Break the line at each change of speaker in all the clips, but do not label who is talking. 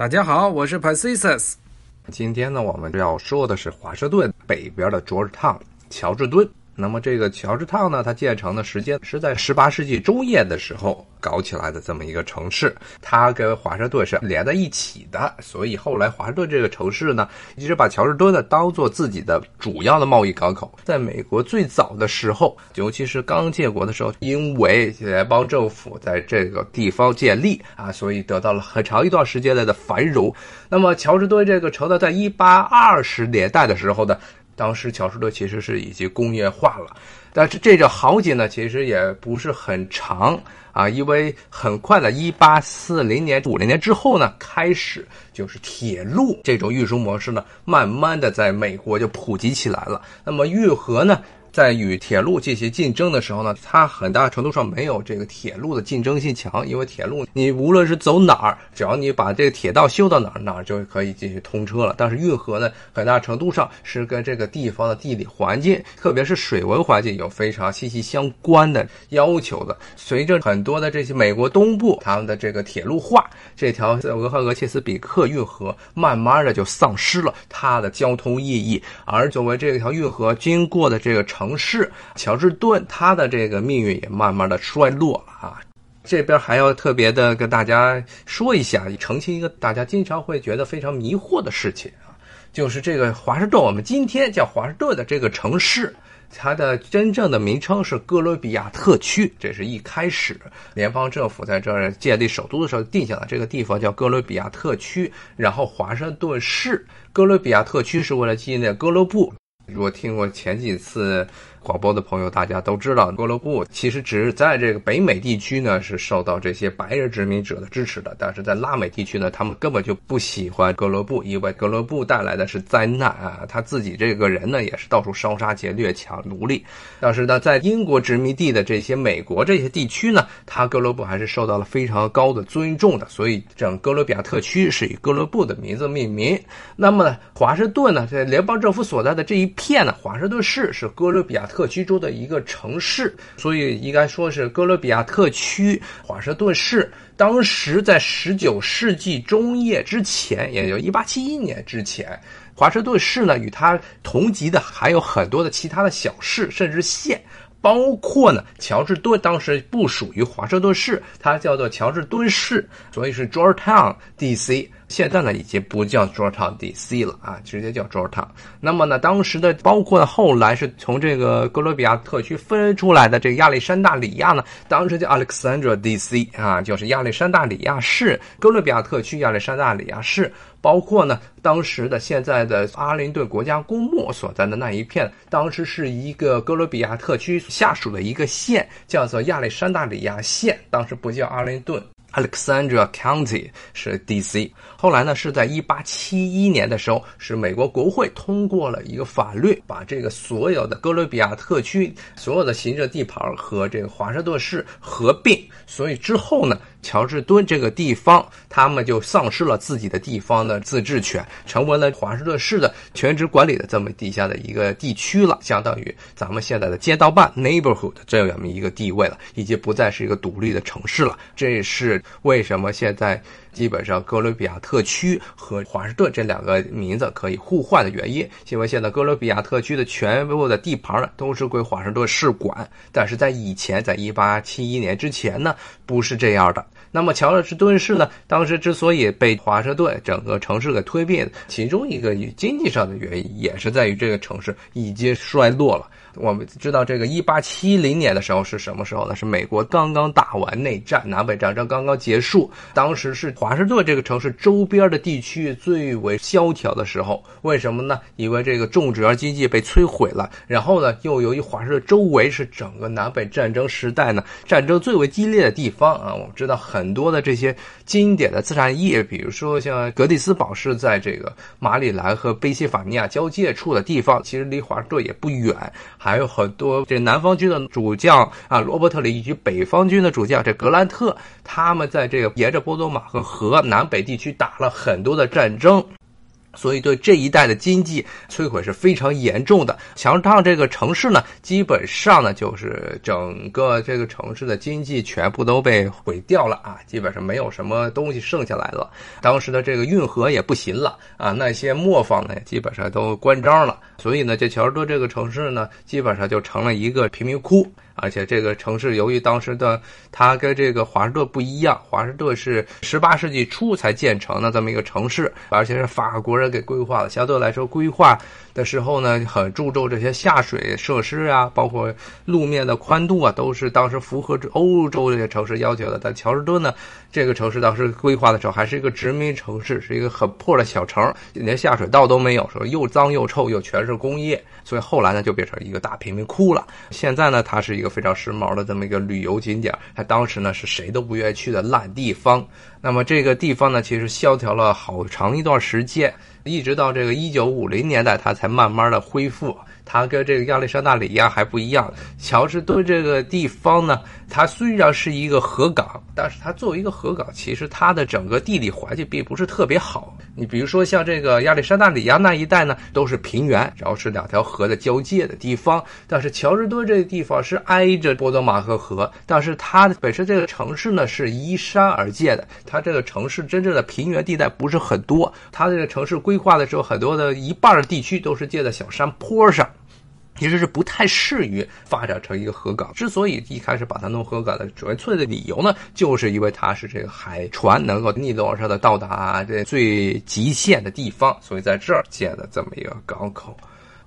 大家好，我是 Pacius。
今天呢，我们要说的是华盛顿北边的 Georgetown 乔治敦。那么这个乔治烫呢，它建成的时间是在十八世纪中叶的时候搞起来的这么一个城市，它跟华盛顿是连在一起的，所以后来华盛顿这个城市呢，一直把乔治敦呢当做自己的主要的贸易港口。在美国最早的时候，尤其是刚建国的时候，因为联邦政府在这个地方建立啊，所以得到了很长一段时间来的繁荣。那么乔治敦这个城呢，在一八二十年代的时候呢。当时乔治敦其实是已经工业化了，但是这个豪杰呢，其实也不是很长啊，因为很快的，一八四零年、五零年之后呢，开始就是铁路这种运输模式呢，慢慢的在美国就普及起来了。那么运河呢？在与铁路进行竞争的时候呢，它很大程度上没有这个铁路的竞争性强，因为铁路你无论是走哪儿，只要你把这个铁道修到哪儿，哪儿就可以进行通车了。但是运河呢，很大程度上是跟这个地方的地理环境，特别是水文环境有非常息息相关的要求的。随着很多的这些美国东部他们的这个铁路化，这条俄亥俄切斯比克运河慢慢的就丧失了它的交通意义，而作为这条运河经过的这个城。城市乔治敦，他的这个命运也慢慢的衰落了啊。这边还要特别的跟大家说一下，澄清一个大家经常会觉得非常迷惑的事情啊，就是这个华盛顿，我们今天叫华盛顿的这个城市，它的真正的名称是哥伦比亚特区。这是一开始联邦政府在这儿建立首都的时候定下的，这个地方叫哥伦比亚特区。然后华盛顿市，哥伦比亚特区是为了纪念哥伦布。如果听过前几次。广播的朋友，大家都知道，哥伦布其实只是在这个北美地区呢，是受到这些白人殖民者的支持的。但是在拉美地区呢，他们根本就不喜欢哥伦布，因为哥伦布带来的是灾难啊！他自己这个人呢，也是到处烧杀劫掠、抢奴隶。但是呢，在英国殖民地的这些美国这些地区呢，他哥伦布还是受到了非常高的尊重的。所以，整哥伦比亚特区是以哥伦布的名字命名。那么呢，华盛顿呢，在联邦政府所在的这一片呢，华盛顿市是哥伦比亚。特区州的一个城市，所以应该说是哥伦比亚特区华盛顿市。当时在十九世纪中叶之前，也就一八七一年之前，华盛顿市呢与它同级的还有很多的其他的小市甚至县，包括呢乔治敦当时不属于华盛顿市，它叫做乔治敦市，所以是 Georgetown D.C. 现在呢，已经不叫 Georgetown D.C. 了啊，直接叫 Georgetown。那么呢，当时的包括，后来是从这个哥伦比亚特区分出来的这个亚历山大里亚呢，当时叫 Alexandria D.C. 啊，就是亚历山大里亚市，哥伦比亚特区亚历山大里亚市。包括呢，当时的现在的阿灵顿国家公墓所在的那一片，当时是一个哥伦比亚特区下属的一个县，叫做亚历山大里亚县，当时不叫阿灵顿。Alexandria County 是 D.C. 后来呢，是在一八七一年的时候，是美国国会通过了一个法律，把这个所有的哥伦比亚特区所有的行政地盘和这个华盛顿市合并。所以之后呢，乔治敦这个地方，他们就丧失了自己的地方的自治权，成为了华盛顿市的全职管理的这么底下的一个地区了，相当于咱们现在的街道办 （neighborhood） 这样一个地位了，已经不再是一个独立的城市了。这是。为什么现在基本上哥伦比亚特区和华盛顿这两个名字可以互换的原因？因为现在哥伦比亚特区的全部的地盘都是归华盛顿市管，但是在以前，在一八七一年之前呢，不是这样的。那么乔治敦市呢，当时之所以被华盛顿整个城市给推并，其中一个经济上的原因，也是在于这个城市已经衰落了。我们知道这个一八七零年的时候是什么时候呢？是美国刚刚打完内战，南北战争刚刚结束，当时是华盛顿这个城市周边的地区最为萧条的时候。为什么呢？因为这个种植园经济被摧毁了，然后呢，又由于华盛顿周围是整个南北战争时代呢战争最为激烈的地方啊。我们知道很多的这些经典的资产业，比如说像格蒂斯堡是在这个马里兰和宾夕法尼亚交界处的地方，其实离华盛顿也不远。还有很多这南方军的主将啊，罗伯特里以及北方军的主将这格兰特，他们在这个沿着波多马和河南北地区打了很多的战争。所以对这一带的经济摧毁是非常严重的。乔治烫这个城市呢，基本上呢就是整个这个城市的经济全部都被毁掉了啊，基本上没有什么东西剩下来了。当时的这个运河也不行了啊，那些磨坊呢基本上都关张了。所以呢，这乔治多这个城市呢，基本上就成了一个贫民窟。而且这个城市由于当时的它跟这个华盛顿不一样，华盛顿是十八世纪初才建成的这么一个城市，而且是法国人给规划的，相对来说规划。的时候呢，很注重这些下水设施啊，包括路面的宽度啊，都是当时符合欧洲这些城市要求的。但乔治敦呢，这个城市当时规划的时候还是一个殖民城市，是一个很破的小城，连下水道都没有，说又脏又臭，又全是工业，所以后来呢就变成一个大贫民窟了。现在呢，它是一个非常时髦的这么一个旅游景点，它当时呢是谁都不愿意去的烂地方。那么这个地方呢，其实萧条了好长一段时间。一直到这个一九五零年代，它才慢慢的恢复。它跟这个亚历山大里亚还不一样。乔治敦这个地方呢，它虽然是一个河港，但是它作为一个河港，其实它的整个地理环境并不是特别好。你比如说像这个亚历山大里亚那一带呢，都是平原，然后是两条河的交界的地方。但是乔治敦这个地方是挨着波多马克河，但是它本身这个城市呢是依山而建的，它这个城市真正的平原地带不是很多。它这个城市规划的时候，很多的一半的地区都是建在小山坡上。其实是不太适于发展成一个河港。之所以一开始把它弄河港的纯粹的理由呢，就是因为它是这个海船能够逆流而上的到达这最极限的地方，所以在这儿建了这么一个港口。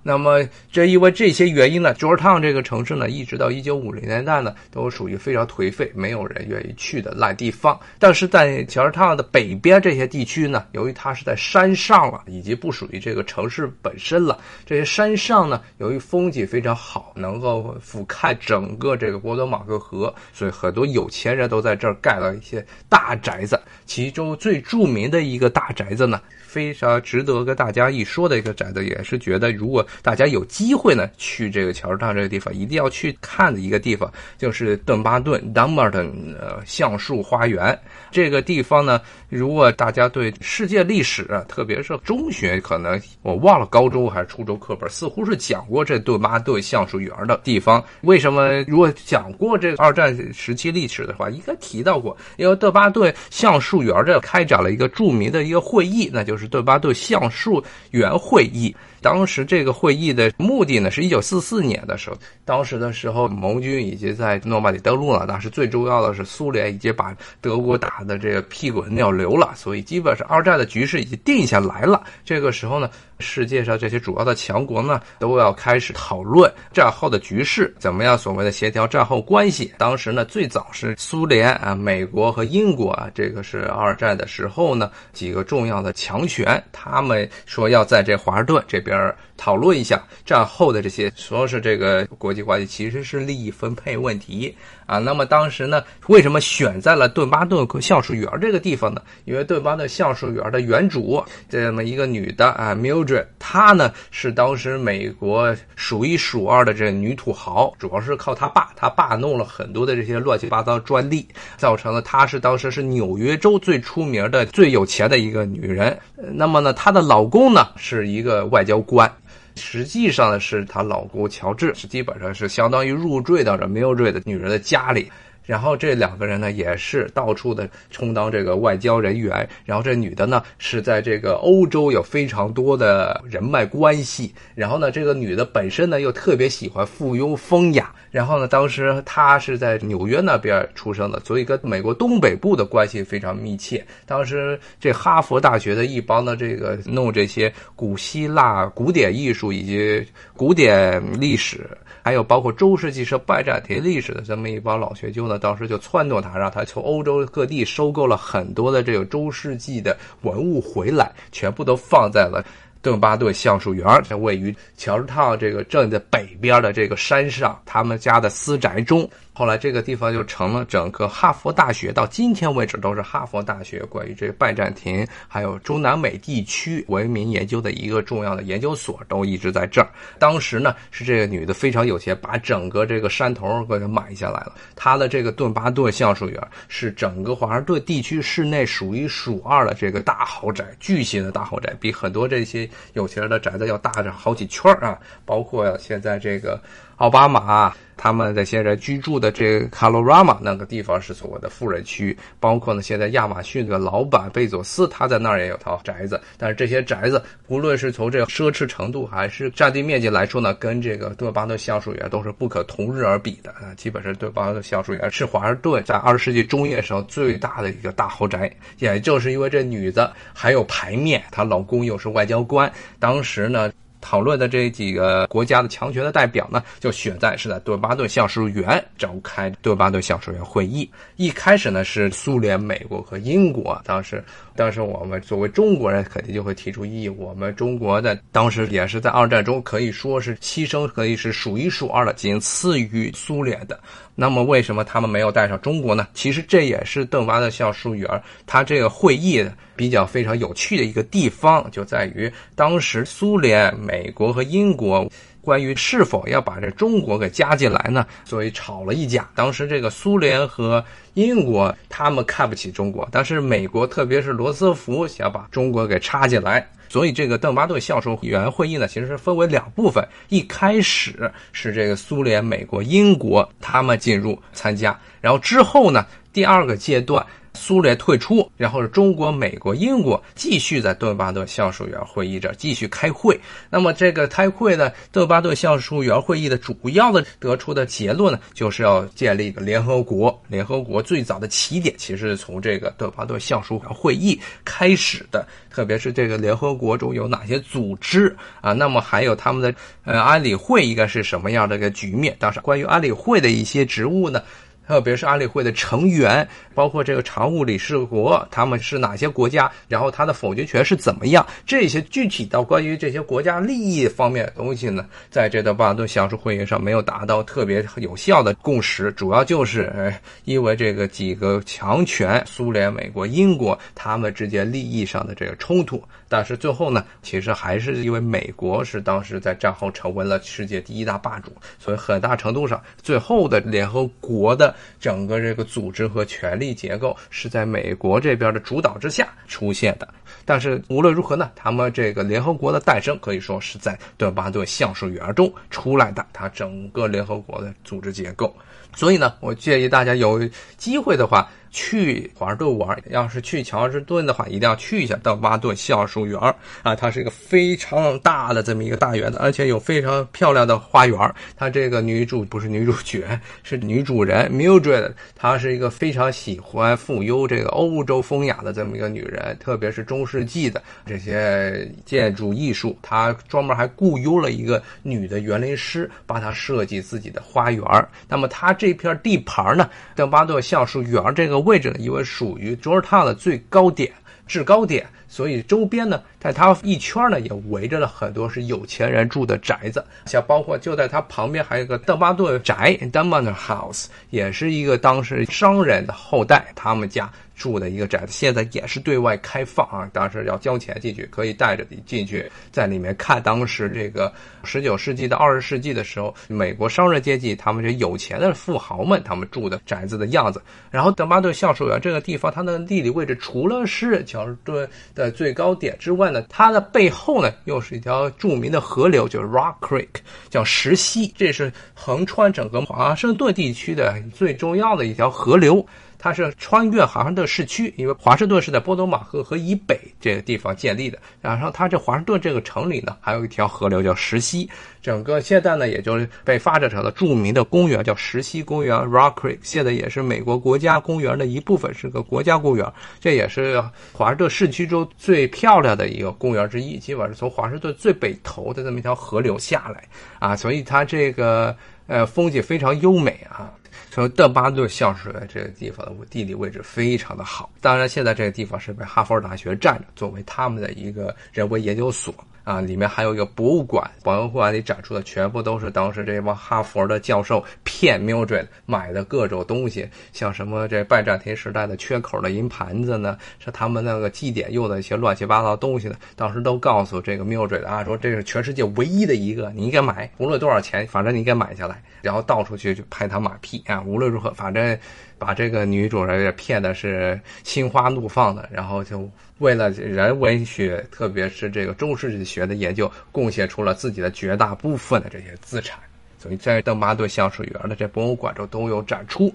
那么，这因为这些原因呢乔尔坦这个城市呢，一直到一九五零年代呢，都属于非常颓废、没有人愿意去的烂地方。但是在乔治烫的北边这些地区呢，由于它是在山上了，以及不属于这个城市本身了，这些山上呢，由于风景非常好，能够俯瞰整个这个波多马克河，所以很多有钱人都在这儿盖了一些大宅子。其中最著名的一个大宅子呢。非常值得跟大家一说的一个展的，也是觉得如果大家有机会呢，去这个乔治烫这个地方，一定要去看的一个地方，就是邓巴顿 （Dumbarton） 呃橡树花园。这个地方呢，如果大家对世界历史，特别是中学，可能我忘了高中还是初中课本，似乎是讲过这顿巴顿橡树园的地方。为什么？如果讲过这个二战时期历史的话，应该提到过，因为顿巴顿橡树园这开展了一个著名的一个会议，那就是是顿巴顿橡树园会议。当时这个会议的目的呢，是一九四四年的时候，当时的时候盟军已经在诺曼底登陆了，但是最重要的是苏联已经把德国打的这个屁滚尿流了，所以基本上二战的局势已经定下来了。这个时候呢。世界上这些主要的强国呢，都要开始讨论战后的局势怎么样，所谓的协调战后关系。当时呢，最早是苏联啊、美国和英国啊，这个是二战的时候呢，几个重要的强权，他们说要在这华盛顿这边讨论一下战后的这些，说是这个国际关系其实是利益分配问题。啊，那么当时呢，为什么选在了顿巴顿橡树园这个地方呢？因为顿巴顿橡树园的园主这么一个女的啊，Mildred，她呢是当时美国数一数二的这女土豪，主要是靠她爸，她爸弄了很多的这些乱七八糟专利，造成了她是当时是纽约州最出名的、最有钱的一个女人。那么呢，她的老公呢是一个外交官。实际上呢，是她老公乔治，是基本上是相当于入赘到这 Mildred 的女人的家里。然后这两个人呢，也是到处的充当这个外交人员。然后这女的呢，是在这个欧洲有非常多的人脉关系。然后呢，这个女的本身呢，又特别喜欢附庸风雅。然后呢，当时她是在纽约那边出生的，所以跟美国东北部的关系非常密切。当时这哈佛大学的一帮的这个弄这些古希腊古典艺术以及古典历史。还有包括中世纪是拜占庭历史的这么一帮老学究呢，当时就撺掇他，让他从欧洲各地收购了很多的这个中世纪的文物回来，全部都放在了顿巴顿橡树园，在位于乔治套这个镇的北边的这个山上，他们家的私宅中。后来这个地方就成了整个哈佛大学到今天为止都是哈佛大学关于这个拜占庭还有中南美地区文明研究的一个重要的研究所，都一直在这儿。当时呢是这个女的非常有钱，把整个这个山头给它买下来了。她的这个顿巴顿橡树园是整个华盛顿地区市内数一数二的这个大豪宅，巨型的大豪宅，比很多这些有钱人的宅子要大着好几圈儿啊！包括现在这个奥巴马。他们这些人居住的这个卡罗拉玛那个地方是所谓的富人区，包括呢现在亚马逊的老板贝佐斯他在那儿也有套宅子，但是这些宅子无论是从这个奢侈程度还是占地面积来说呢，跟这个顿巴顿橡树园都是不可同日而比的啊。基本上顿巴顿橡树园是华盛顿在二十世纪中叶时候最大的一个大豪宅，也就是因为这女的还有牌面，她老公又是外交官，当时呢。讨论的这几个国家的强权的代表呢，就选在是在多巴顿橡树园召开多巴顿橡树园会议。一开始呢是苏联、美国和英国，当时，当时我们作为中国人肯定就会提出异议。我们中国的当时也是在二战中可以说是牺牲可以是数一数二的，仅次于苏联的。那么为什么他们没有带上中国呢？其实这也是邓巴的橡树园，它这个会议比较非常有趣的一个地方，就在于当时苏联、美国和英国关于是否要把这中国给加进来呢，所以吵了一架。当时这个苏联和英国他们看不起中国，但是美国特别是罗斯福想把中国给插进来。所以这个邓巴顿橡树园会议呢，其实是分为两部分。一开始是这个苏联、美国、英国他们进入参加，然后之后呢，第二个阶段。苏联退出，然后是中国、美国、英国继续在顿巴顿橡树园会议这继续开会。那么这个开会呢，顿巴顿橡树园会议的主要的得出的结论呢，就是要建立一个联合国。联合国最早的起点其实是从这个顿巴顿橡树园会议开始的，特别是这个联合国中有哪些组织啊？那么还有他们的呃安理会应该是什么样的一个局面？当时关于安理会的一些职务呢？特别是安理会的成员，包括这个常务理事国，他们是哪些国家？然后他的否决权是怎么样？这些具体到关于这些国家利益方面的东西呢，在这个巴顿橡树会议上没有达到特别有效的共识，主要就是呃，因为这个几个强权——苏联、美国、英国，他们之间利益上的这个冲突。但是最后呢，其实还是因为美国是当时在战后成为了世界第一大霸主，所以很大程度上，最后的联合国的整个这个组织和权力结构是在美国这边的主导之下出现的。但是无论如何呢，他们这个联合国的诞生可以说是在顿巴顿橡树园中出来的，它整个联合国的组织结构。所以呢，我建议大家有机会的话。去华盛顿玩，要是去乔治敦的话，一定要去一下道巴顿橡树园啊！它是一个非常大的这么一个大园子，而且有非常漂亮的花园。它这个女主不是女主角，是女主人 Mildred，她是一个非常喜欢富有这个欧洲风雅的这么一个女人，特别是中世纪的这些建筑艺术。她专门还雇佣了一个女的园林师，帮她设计自己的花园。那么她这片地盘呢，邓巴顿橡树园这个。位置呢，因为属于卓尔塔的最高点、制高点，所以周边呢，在它一圈呢，也围着了很多是有钱人住的宅子，像包括就在它旁边还有个邓巴顿宅 d u m b a n House），也是一个当时商人的后代，他们家。住的一个宅子，现在也是对外开放啊，当时要交钱进去，可以带着你进去，在里面看当时这个十九世纪到二十世纪的时候，美国商人阶级他们这有钱的富豪们他们住的宅子的样子。然后邓巴顿橡树园这个地方，它的地理位置除了是乔治敦的最高点之外呢，它的背后呢又是一条著名的河流，就是 Rock Creek，叫石溪，这是横穿整个华盛顿地区的最重要的一条河流。它是穿越华盛顿市区，因为华盛顿是在波多马河河以北这个地方建立的。然后它这华盛顿这个城里呢，还有一条河流叫石溪，整个现在呢，也就是被发展成了著名的公园，叫石溪公园 （Rock Creek）。现在也是美国国家公园的一部分，是个国家公园。这也是华盛顿市区中最漂亮的一个公园之一，基本是从华盛顿最北头的这么一条河流下来啊，所以它这个呃风景非常优美啊。从邓巴顿校舍这个地方的地理位置非常的好，当然现在这个地方是被哈佛大学占着，作为他们的一个人文研究所。啊，里面还有一个博物馆，博物馆里展出的全部都是当时这帮哈佛的教授骗 Mildred 买的各种东西，像什么这拜占庭时代的缺口的银盘子呢，是他们那个祭典用的一些乱七八糟东西呢。当时都告诉这个 Mildred 啊，说这是全世界唯一的一个，你应该买，无论多少钱，反正你应该买下来。然后到处去就拍他马屁啊，无论如何，反正把这个女主人也骗的是心花怒放的，然后就。为了人文学，特别是这个中世纪学的研究，贡献出了自己的绝大部分的这些资产，所以在邓巴顿橡树园的这博物馆中都有展出。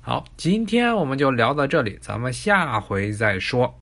好，今天我们就聊到这里，咱们下回再说。